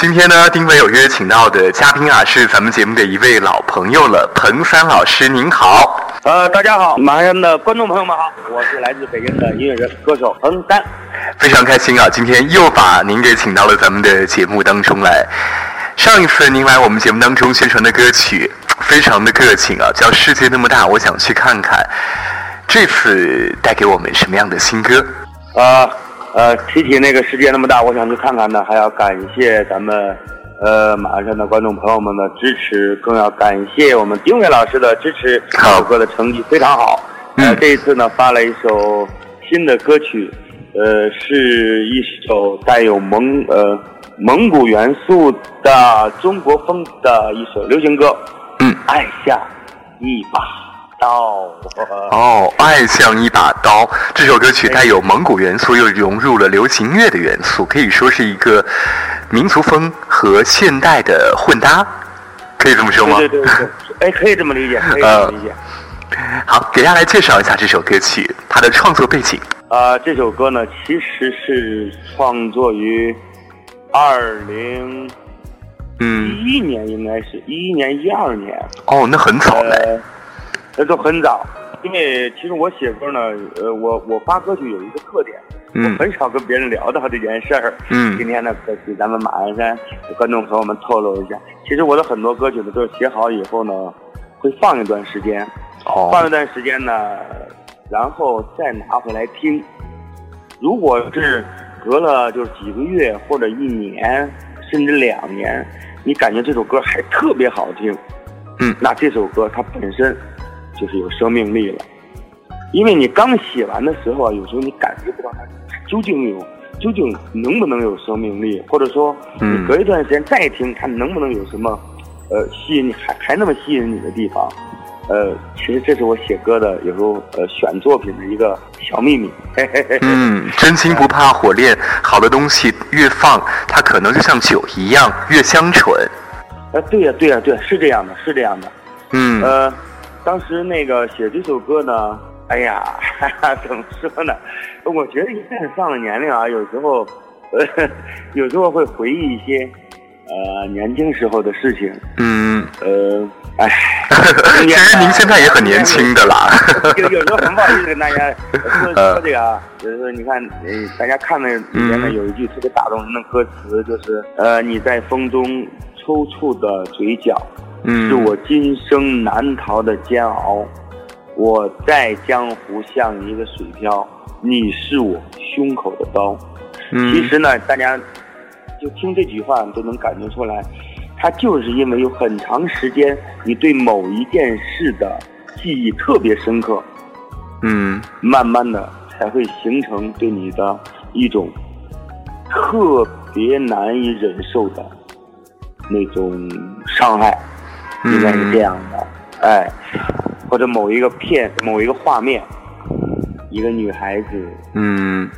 今天呢，丁伟有约请到的嘉宾啊，是咱们节目的一位老朋友了，彭三老师，您好。呃，大家好，马上的观众朋友们好，我是来自北京的音乐人、歌手彭丹。非常开心啊，今天又把您给请到了咱们的节目当中来。上一次您来我们节目当中宣传的歌曲，非常的个性啊，叫《世界那么大，我想去看看》。这次带给我们什么样的新歌？呃呃，提起那个世界那么大，我想去看看呢，还要感谢咱们呃马鞍山的观众朋友们的支持，更要感谢我们丁伟老师的支持。这首歌的成绩非常好。呃，这一次呢发了一首新的歌曲，呃，是一首带有蒙呃蒙古元素的中国风的一首流行歌。嗯，爱下一把刀。哦，爱像一把刀。这首歌曲带有蒙古元素，又融入了流行乐的元素，可以说是一个民族风和现代的混搭，可以这么说吗？对对对对，哎，可以这么理解，可以这么理解。好，给大家来介绍一下这首歌曲，它的创作背景。啊、这首歌呢，其实是创作于二零嗯，一一年，应该是一一年、一二年。哦，那很早嘞。呃，那都很早，因为其实我写歌呢，呃，我我发歌曲有一个特点，嗯我很少跟别人聊到这件事儿。嗯今天呢，可给咱们马鞍山的观众朋友们透露一下，其实我的很多歌曲呢，都是写好以后呢，会放一段时间，哦放哦，一段时间呢，然后再拿回来听。如果是隔了就是几个月或者一年甚至两年，你感觉这首歌还特别好听，嗯那这首歌它本身就是有生命力了。因为你刚写完的时候啊，有时候你感觉不到它究竟有究竟能不能有生命力，或者说你嗯隔一段时间再听，它能不能有什么呃吸引你还还那么吸引你的地方？呃，其实这是我写歌的有时候呃选作品的一个小秘密。嘿嘿嘿嘿嗯，真心不怕火炼，好的东西越放，它可能就像酒一样越香醇。呃，对呀、对呀、对，是这样的，是这样的。嗯，呃，当时那个写这首歌呢，哎呀，哈哈，怎么说呢？我觉得一旦上了年龄啊，有时候，呃，有时候会回忆一些，呃，年轻时候的事情。嗯，呃，哎，其实您现在也很年轻的啦。有有时候很不好意思跟大家说呃说这个啊，就是说你看，呃，大家看那里面呢嗯有一句特别打动人的歌词，就是呃，你在风中抽搐的嘴角，嗯，是我今生难逃的煎熬。我在江湖像一个水漂，你是我胸口的刀。嗯，其实呢，大家就听这句话，都能感觉出来，他就是因为有很长时间你对某一件事的记忆特别深刻，嗯慢慢的才会形成对你的一种特别难以忍受的那种伤害，嗯应该是这样的，哎，或者某一个片、某一个画面，一个女孩子嗯。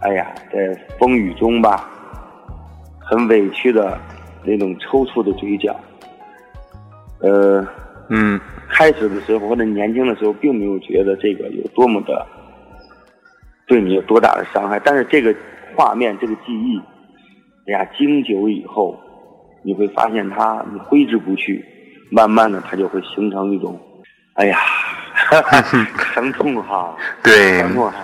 哎呀，在风雨中吧，很委屈的那种抽搐的嘴角。呃，嗯。开始的时候或者年轻的时候，并没有觉得这个有多么的对你有多大的伤害，但是这个画面、这个记忆，哎呀，经久以后，你会发现它你挥之不去，慢慢的它就会形成一种，哎呀，疼痛哈，对，疼痛哈。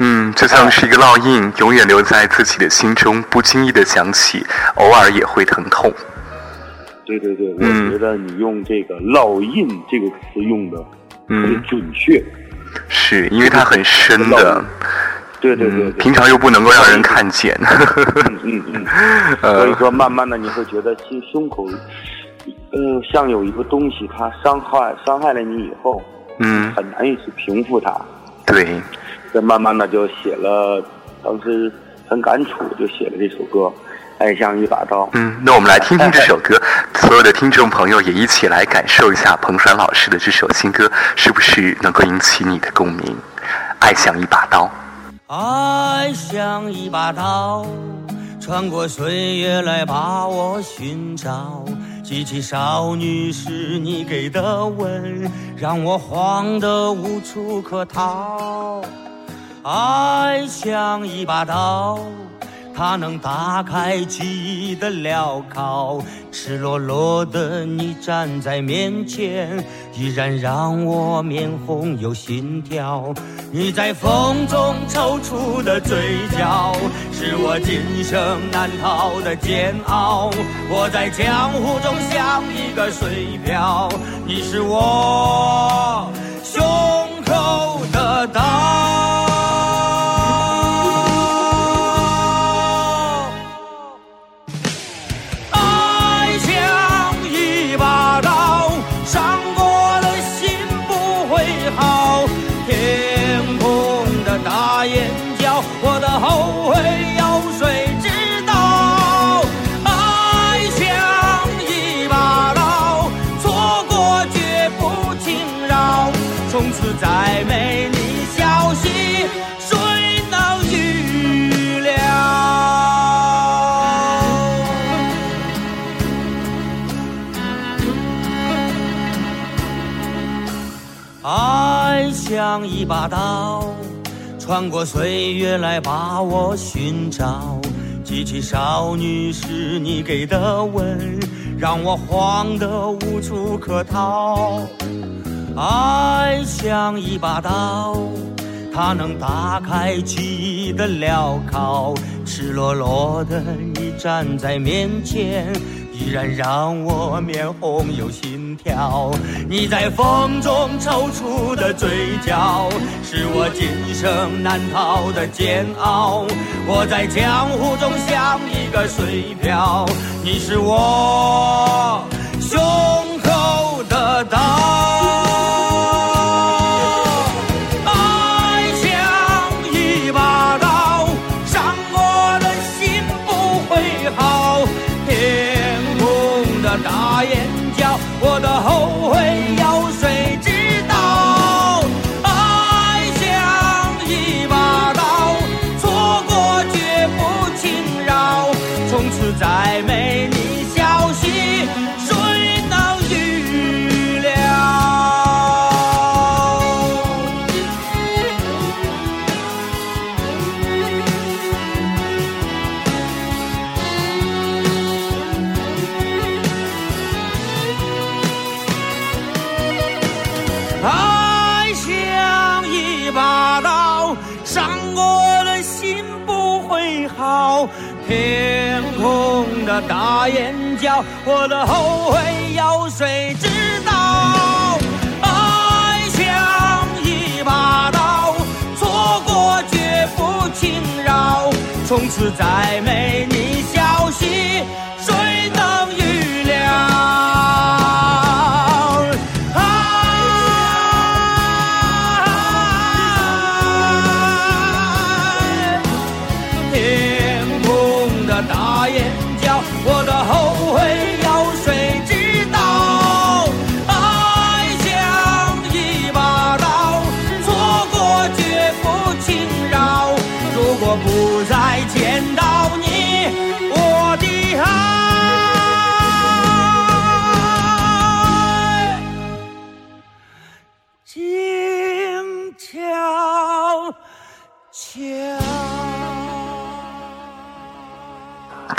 嗯，就像是一个烙印，永远留在自己的心中，不经意的想起，偶尔也会疼痛。对对对，我嗯觉得你用这个“烙印”这个词用的嗯，准确。是因为它很深的，对对对嗯，平常又不能够让人看见。嗯嗯嗯，所以呃，说慢慢的你会觉得心胸口，呃，像有一个东西它伤害伤害了你以后，嗯，很难以去平复它。对，这慢慢的就写了，当时很感触，就写了这首歌《爱像一把刀》。嗯，那我们来听听这首歌，所有的听众朋友也一起来感受一下彭栓老师的这首新歌，是不是能够引起你的共鸣？爱像一把刀。爱像一把刀，穿过岁月来把我寻找。记起少女时你给的吻，让我慌得无处可逃。爱像一把刀，它能打开记忆的镣铐。赤裸裸的你站在面前，依然让我面红又心跳。你在风中抽搐的嘴角，是我今生难逃的煎熬。我在江湖中像一个水漂，你是我胸口的刀。把刀，穿过岁月来把我寻找。记起少女时你给的吻，让我慌得无处可逃。爱像一把刀，它能打开记忆的镣铐。赤裸裸的你站在面前。依然让我面红又心跳，你在风中抽搐的嘴角，是我今生难逃的煎熬。我在江湖中像一个水漂，你是我胸口的刀。眼角，我的后悔有谁知道？爱像一把刀，错过绝不轻饶。从此再没你消息，谁能预料？啊，天空的大雁我的后悔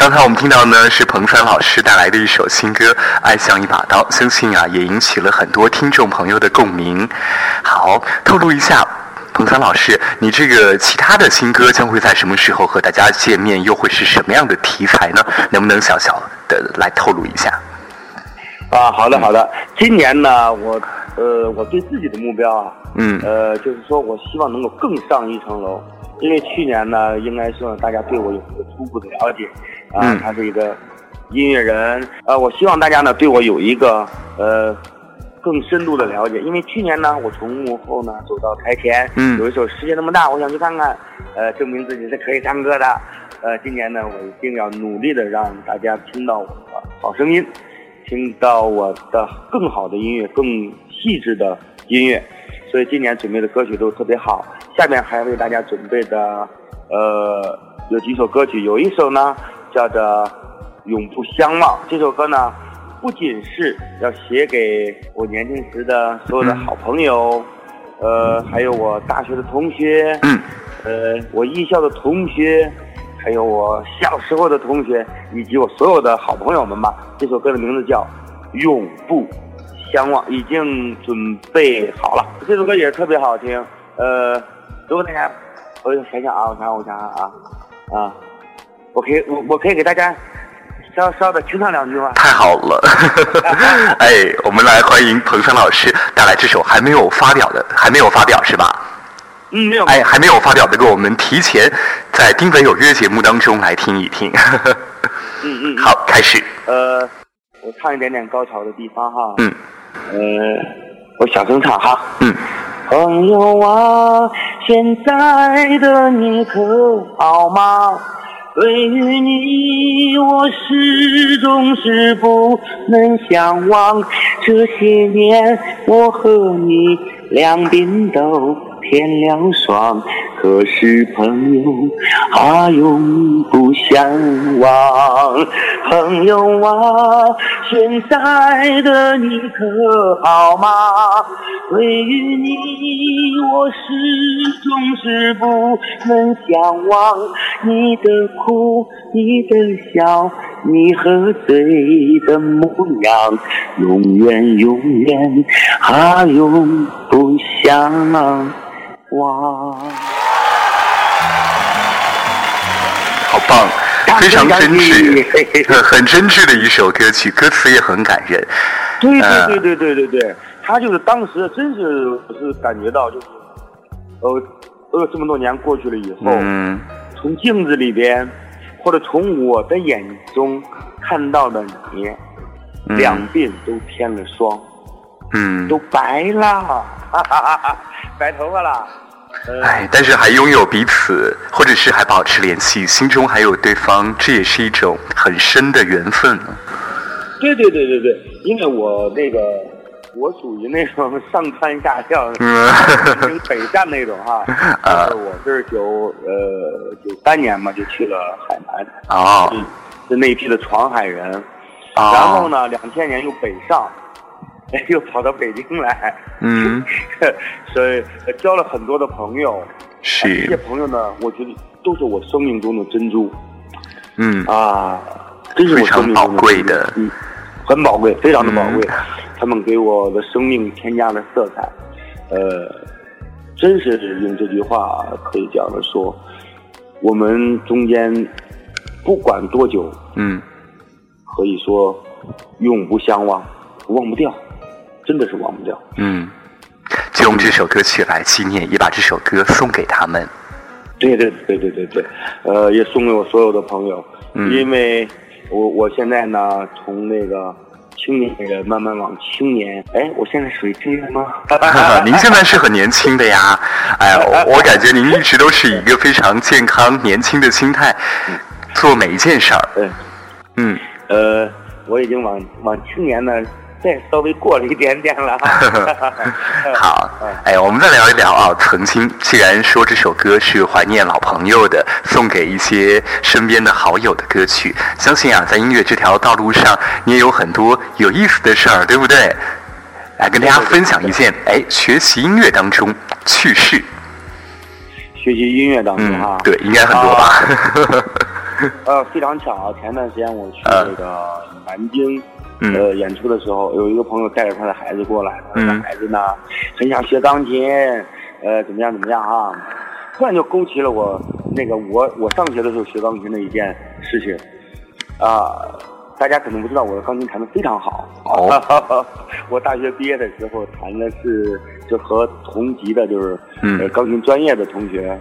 刚才我们听到呢是彭川老师带来的一首新歌《爱像一把刀》，相信啊也引起了很多听众朋友的共鸣。好，透露一下，彭川老师，你这个其他的新歌将会在什么时候和大家见面？又会是什么样的题材呢？能不能小小的来透露一下？啊，好的好的。今年呢，我呃我对自己的目标啊，嗯，呃就是说我希望能够更上一层楼。因为去年呢，应该说大家对我有一个初步的了解，啊，他是一个音乐人，呃，我希望大家呢对我有一个呃更深度的了解。因为去年呢，我从幕后呢走到台前，嗯，有一首世界那么大，我想去看看，呃，证明自己是可以唱歌的。呃，今年呢，我一定要努力的让大家听到我的好声音，听到我的更好的音乐，更细致的音乐。所以今年准备的歌曲都特别好。下面还为大家准备的，呃，有几首歌曲，有一首呢叫做《永不相忘》。这首歌呢，不仅是要写给我年轻时的所有的好朋友，呃，还有我大学的同学，嗯，呃，我艺校的同学，还还有我小时候的同学，以及我所有的好朋友们吧。这首歌的名字叫《永不相忘》，已经准备好了。这首歌也是特别好听。呃，如果大家，我想想啊，我想我想想啊啊，我可以我我可以给大家稍稍的清唱两句吗？太好了，哎，我们来欢迎彭山老师带来这首还没有发表的，还没有发表是吧？嗯，没有。哎，还没有发表的歌，我们提前在《丁北有约》节目当中来听一听。嗯嗯。好，开始。呃，我唱一点点高潮的地方哈。嗯。呃，我小声唱哈。嗯。朋友啊，现在的你可好吗？对于你，我始终是不能相忘。这些年，我和你两鬓都。添了霜，可是朋友啊，永不相忘。朋友啊，现在的你可好吗？对于你，我始终是不能相忘。你的哭，你的笑，你喝醉的模样，永远永远啊，永不相忘。棒，非常真挚，很很真挚的一首歌曲，歌词也很感人。对对对对对对对，他就是当时真是是感觉到就是，呃呃这么多年过去了以后，嗯，从镜子里边或者从我的眼中看到的你，两鬓都添了霜，嗯，都白了，哈哈哈哈。白头发了，哎，但是还拥有彼此，或者是还保持联系，心中还有对方，这也是一种很深的缘分。对对对对对，因为我那个，我属于那种上蹿下跳、嗯北站那种哈。就是我是九呃九三年嘛，就去了海南。哦。是那一批的闯海人。然后呢，两千年又北上。哎，又跑到北京来，嗯，所以交了很多的朋友，是。这些朋友呢，我觉得都是我生命中的珍珠，嗯。啊，真是我生命中的，嗯，很宝贵，非常的宝贵，他们给我的生命添加了色彩，呃，真是用这句话可以讲的说，我们中间不管多久，嗯，可以说永不相忘，忘不掉。真的是忘不掉。嗯，就用这首歌曲来纪念，也把这首歌送给他们。对对对对对对，呃，也送给我所有的朋友。嗯，因为我我现在呢，从那个青年人慢慢往青年。哎，我现在属于青年吗？您现在是很年轻的呀。哎呀，我感觉您一直都是以一个非常健康、年轻的心态做每一件事儿。嗯嗯，呃，我已经往往青年呢。对，稍微过了一点点了。好，哎，我们再聊一聊啊。曾经，既然说这首歌是怀念老朋友的，送给一些身边的好友的歌曲，相信啊，在音乐这条道路上，你也有很多有意思的事儿，对不对？来跟大家分享一件，哎，学习音乐当中趣事。学习音乐当中啊，对，应该很多吧。呃，非常巧，前段时间我去那个南京。呃，演出的时候，有一个朋友带着他的孩子过来，他的孩子呢很想学钢琴，呃，怎么样怎么样啊？突然就勾起了我那个我我上学的时候学钢琴的一件事情啊。大家可能不知道，我的钢琴弹的非常好。哦。我大学毕业的时候弹的是就和同级的，就是呃钢琴专业的同学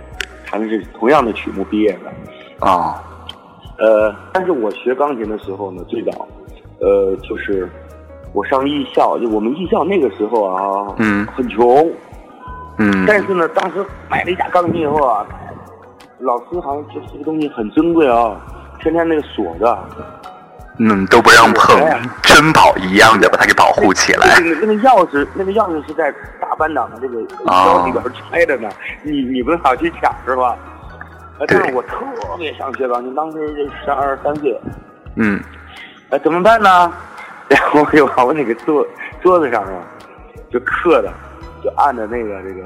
弹的是同样的曲目毕业的。啊。呃，但是我学钢琴的时候呢，最早。呃，就是我上艺校，就我们艺校那个时候啊，嗯，很穷，嗯，但是呢，当时买了一架钢琴以后啊，老师好像觉得这个东西很珍贵啊，天天那个锁着，嗯，都不让碰，珍宝一样的把它给保护起来。那个那个钥匙，那个钥匙是在大班长的这个腰里边揣着呢，你你不好去抢是吧？但是我特别想学钢琴，当时就十二三岁，嗯。哎，怎么办呢？然后就把我那个桌桌子上啊，就刻的，就按着那个这个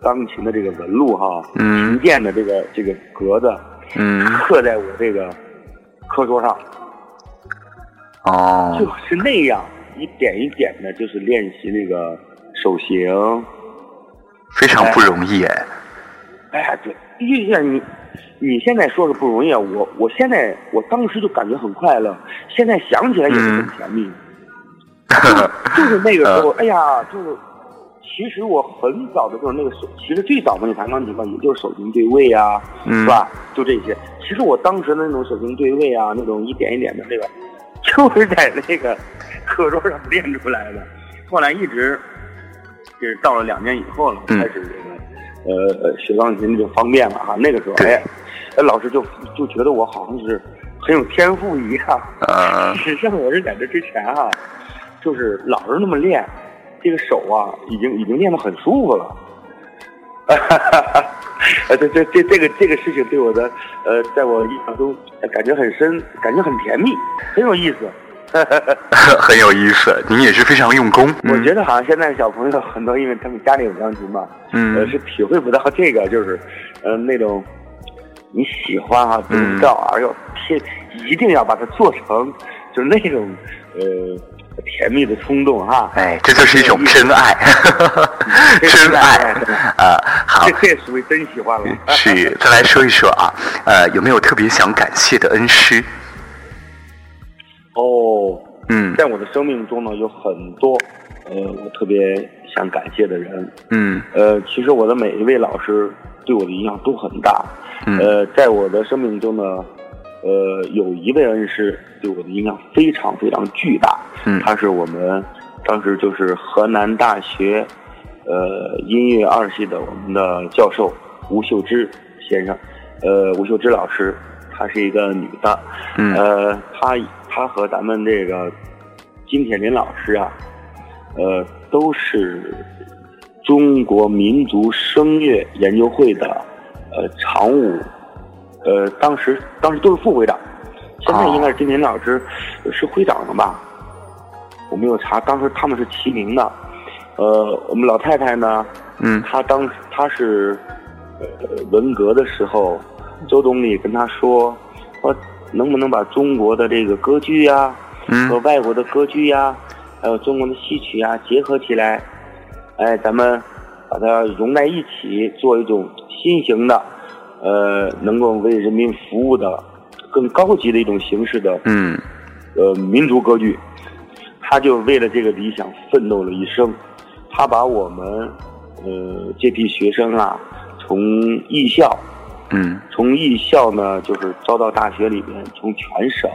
钢琴的这个纹路哈，琴键的这个这个格子，嗯，刻在我这个课桌上，哦，就是那样一点一点的，就是练习那个手型。非常不容易哎。哎呀，对，就像你，你现在说是不容易啊，我我现在我当时就感觉很快乐，现在想起来也是很甜蜜。就就是那个时候，哎呀，就是其实我很早的时候那个手，其实最早的那弹钢琴吧，也就是手型对位啊，是吧？就这些。其实我当时的那种手型对位啊，那种一点一点的那个，就是在那个课桌上练出来的。后来一直就是到了两年以后了，开始这个。呃，学钢琴就方便了哈。那个时候，哎，老师就就觉得我好像是很有天赋一样。啊。实际上我是在这之前哈，就是老是那么练，这个手啊，已经已经练得很舒服了。哈哈哈！呃，这这这这个这个事情对我的呃，在我印象中感觉很深，感觉很甜蜜，很有意思。很有意思，您也是非常用功。我觉得好像现在小朋友很多，因为他们家里有钢琴嘛，嗯，呃，是体会不到这个，就是，呃，那种你喜欢哈，知道而又偏，一定要把它做成，就是那种呃甜蜜的冲动哈。哎，这就是一种真爱，真爱啊！好，这这属于真喜欢了。是，再来说一说啊，呃，有没有特别想感谢的恩师？哦，嗯，在我的生命中呢，有很多，呃，我特别想感谢的人，嗯，呃，其实我的每一位老师对我的影响都很大，嗯，呃，在我的生命中呢，呃，有一位恩师对我的影响非常非常巨大，嗯，他是我们当时就是河南大学，呃，音乐二系的我们的教授吴秀芝先生，呃，吴秀芝老师，她是一个女的，嗯，呃，她。他和咱们这个金铁林老师啊，呃，都是中国民族声乐研究会的呃常务，呃，当时当时都是副会长，现在应该是金铁林老师是会长了吧？我没有查，当时他们是齐名的。呃，我们老太太呢，嗯，她当时她是呃文革的时候，周总理跟她说说。能不能把中国的这个歌剧呀，和外国的歌剧呀，还有中国的戏曲呀结合起来，哎，咱们把它融在一起，做一种新型的，呃，能够为人民服务的更高级的一种形式的，嗯，呃，民族歌剧。他就为了这个理想奋斗了一生，他把我们呃这批学生啊，从艺校。嗯，从艺校呢，就是招到大学里面，从全省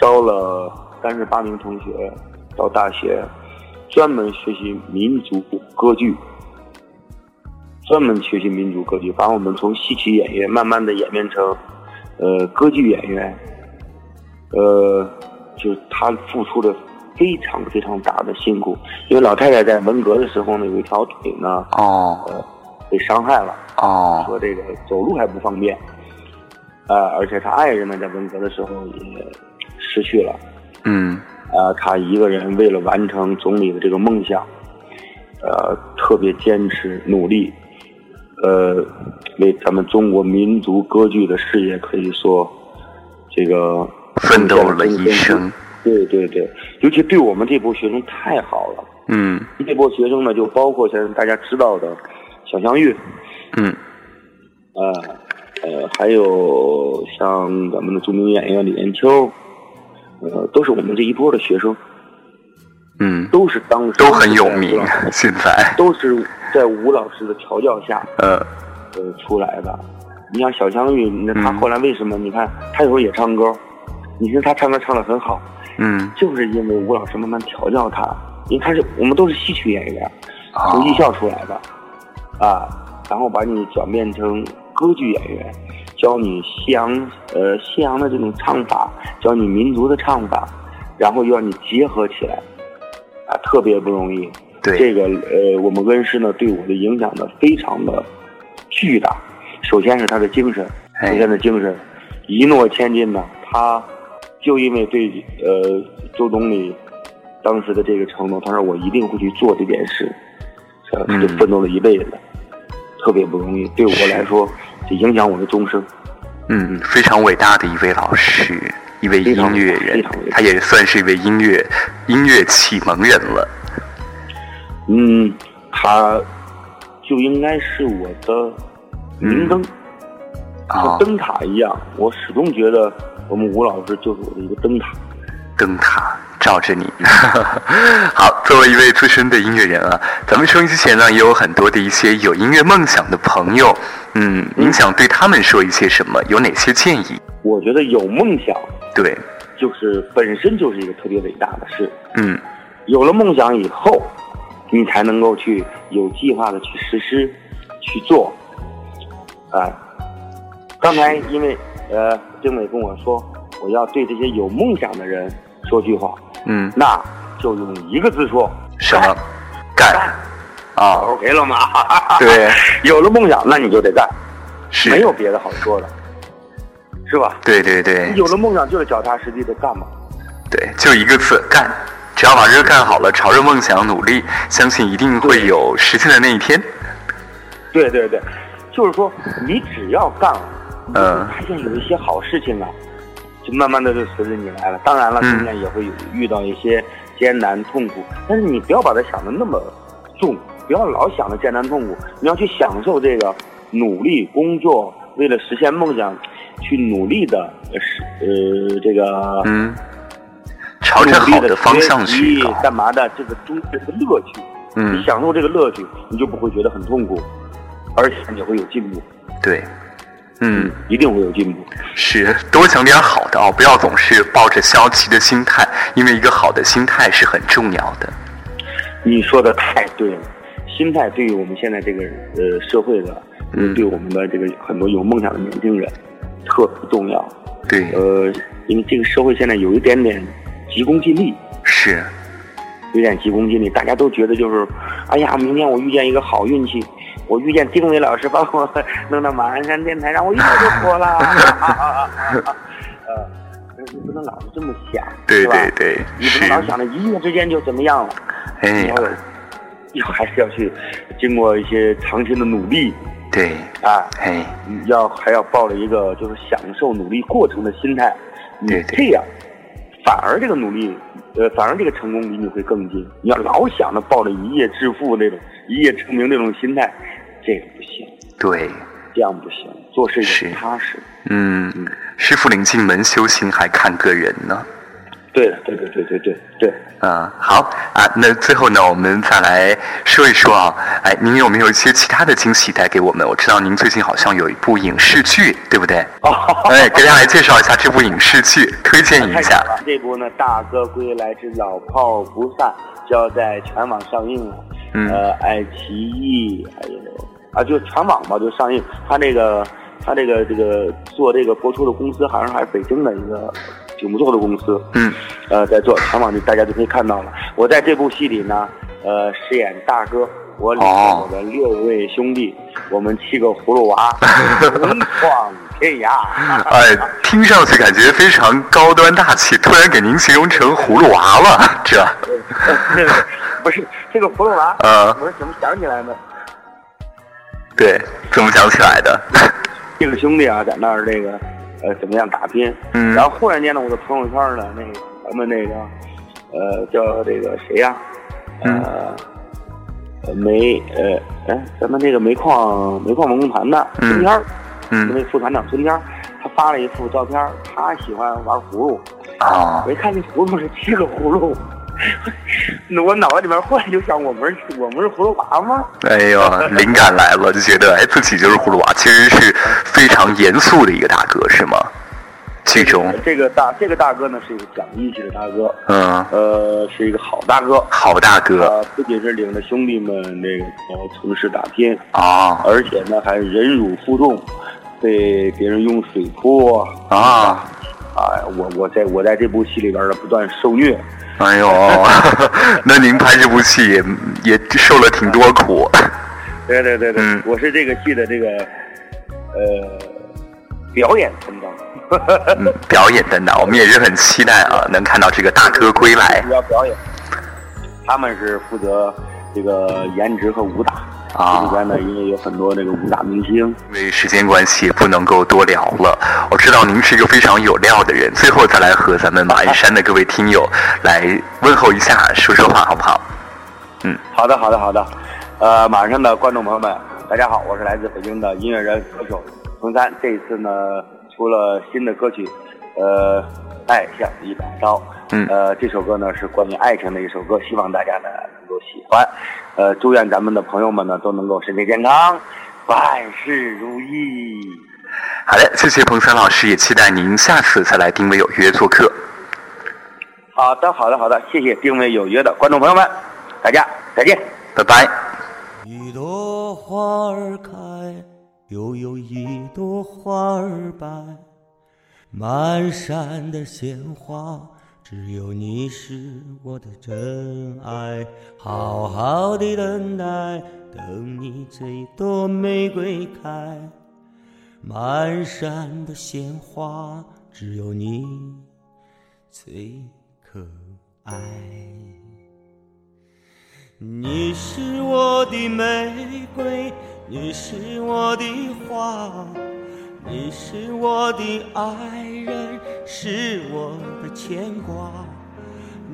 招了三十八名同学到大学，专门学习民族歌剧，专门学习民族歌剧，把我们从戏曲演员慢慢的演变成呃歌剧演员，呃，就他付出了非常非常大的辛苦，因为老太太在文革的时候呢，有一条腿呢，哦，被伤害了。哦，说这个走路还不方便，呃，而且他爱人呢，在文革的时候也失去了，嗯，啊，他一个人为了完成总理的这个梦想，呃，特别坚持努力，呃，为咱们中国民族歌剧的事业可以说这个奋斗了一生，对对对，尤其对我们这波学生太好了，嗯，这波学生呢，就包括现在大家知道的小香玉。嗯，呃，呃，还有像咱们的著名演员李艳秋，呃，都是我们这一波的学生。嗯，都是当时都很有名，现在 都是在吴老师的调教下，呃，呃出来的。你像小香玉，那他后来为什么？你看他有时候也唱歌，你说他唱歌唱的很好，嗯，就是因为吴老师慢慢调教他，因为他是我们都是戏曲演员，从艺校出来的，啊。然后把你转变成歌剧演员，教你西洋呃西洋的这种唱法，教你民族的唱法，然后又让你结合起来，啊，特别不容易。对这个呃，我们恩师呢对我的影响呢非常的巨大。首先是他的精神，首先的精神一诺千金呢，他就因为对呃周总理当时的这个承诺，他说我一定会去做这件事，他就奋斗了一辈子。特别不容易，对我来说，这影响我的终生。嗯，非常伟大的一位老师，一位音乐人，他也算是一位音乐音乐启蒙人了。嗯，他就应该是我的明灯，和灯塔一样。我始终觉得我们吴老师就是我的一个灯塔。灯塔照着你。好，作为一位资深的音乐人啊，咱们收音机前呢也有很多的一些有音乐梦想的朋友。嗯，您想对他们说一些什么？有哪些建议？我觉得有梦想，对，就是本身就是一个特别伟大的事。嗯，有了梦想以后，你才能够去有计划的去实施去做。啊，刚才因为呃，丁伟跟我说，我要对这些有梦想的人说句话。嗯，那就用一个字说：什么？干。啊，OK 了吗？对，有了梦想，那你就得干，是没有别的好说的，是吧？对对对，有了梦想就是脚踏实地的干嘛？对，就一个字干，只要把这个干好了，朝着梦想努力，相信一定会有实现的那一天。对对对，就是说你只要干了，嗯，发现有一些好事情啊，就慢慢的就随着你来了。当然了，中间也会有遇到一些艰难痛苦，但是你不要把它想的那么。重，不要老想着艰难痛苦，你要去享受这个努力工作，为了实现梦想去努力的是呃这个嗯，朝着好的方向去干嘛的这个中这个乐趣，嗯，你享受这个乐趣，你就不会觉得很痛苦，而且你会有进步。对，嗯，一定会有进步。是，多想点好的哦，不要总是抱着消极的心态，因为一个好的心态是很重要的。你说的太对了，心态对于我们现在这个呃社会的，嗯，对我们的这个很多有梦想的年轻人，特别重要。对，呃，因为这个社会现在有一点点急功近利，是，有点急功近利，大家都觉得就是，哎呀，明天我遇见一个好运气，我遇见丁伟老师把我 弄到马鞍山电台，让我一下就火了。呃，你不能老是这么想，对对对，你不能老想着一夜之间就怎么样了。哎，要还是要去经过一些长期的努力，对，啊，哎，要还要抱着一个就是享受努力过程的心态，对，这样反而这个努力，呃，反而这个成功离你会更近。你要老想着抱着一夜致富那种一夜成名那种心态，这个不行，对，这样不行，做事是踏实。嗯，师傅领进门，修行还看个人呢。对对对对对对对，嗯，好啊，那最后呢，我们再来说一说啊，哎，您有没有一些其他的惊喜带给我们？我知道您最近好像有一部影视剧，对不对？哎，给大家来介绍一下这部影视剧，推荐 一下。这部呢，《大哥归来之老炮不散》就要在全网上映了。嗯。呃，爱奇艺还有啊，就全网吧就上映。他那个他这个这个做这个播出的公司，好像还是北京的一个。挺不错的公司，嗯，呃，在做全网就，大家就可以看到了。我在这部戏里呢，呃，饰演大哥，我领着我的六位兄弟，我们七个葫芦娃，勇闯天涯。哎，听上去感觉非常高端大气，突然给您形容成葫芦娃了，这？不是这个葫芦娃，呃，我是怎么想起来的？对，怎么想起来的？这个兄弟啊，在那儿这个。呃，怎么样打拼？嗯，然后忽然间呢，我的朋友圈呢，那个咱们那个，呃，叫这个谁呀？呃，煤呃，哎，咱们那个煤矿煤矿文工团的孙天儿，嗯，那副团长孙天儿，他发了一幅照片，他喜欢玩葫芦。啊，我一看那葫芦是七个葫芦。那我脑子里面忽然就想，我们是，我们是葫芦娃吗？哎呦，灵感来了，就觉得哎，自己就是葫芦娃，其实是非常严肃的一个大哥，是吗？剧中这个大这个大哥呢，是一个讲义气的大哥，嗯，呃，是一个好大哥，好大哥，不仅是领着兄弟们那个呃城市打拼啊，而且呢还忍辱负重，被别人用水泼啊，哎，我我在我在这部戏里边呢不断受虐。哎呦，那您拍这部戏也也受了挺多苦。对对对对，嗯，我是这个戏的这个呃表演担当。嗯，表演担当，我们也是很期待啊，能看到这个大哥归来。主要表演，他们是负责这个颜值和武打，这里边呢，因为有很多这个武打明星。因为时间关系，不能够多聊了。我知道您是一个非常有料的人，最后再来和咱们马鞍山的各位听友来问候一下，说说话好不好？嗯，好的，好的，好的。呃，马鞍山的观众朋友们，大家好，我是来自北京的音乐人歌手彭三。这一次呢，出了新的歌曲，呃，爱像一把刀。嗯，呃，这首歌呢是关于爱情的一首歌，希望大家呢能够喜欢。呃，祝愿咱们的朋友们呢都能够身体健康，万事如意。好的，谢谢彭三老师，也期待您下次再来定位有约做客。好的，好的，好的，谢谢定位有约的观众朋友们，大家再见，拜拜。一朵花儿开，又有一朵花儿败，满山的鲜花。只有你是我的真爱，好好的等待，等你这朵玫瑰开。满山的鲜花，只有你最可爱。你是我的玫瑰，你是我的花。你是我的爱人，是我的牵挂。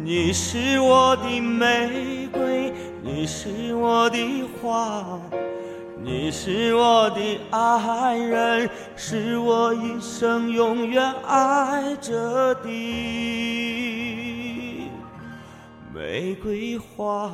你是我的玫瑰，你是我的花。你是我的爱人，是我一生永远爱着的玫瑰花。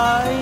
爱。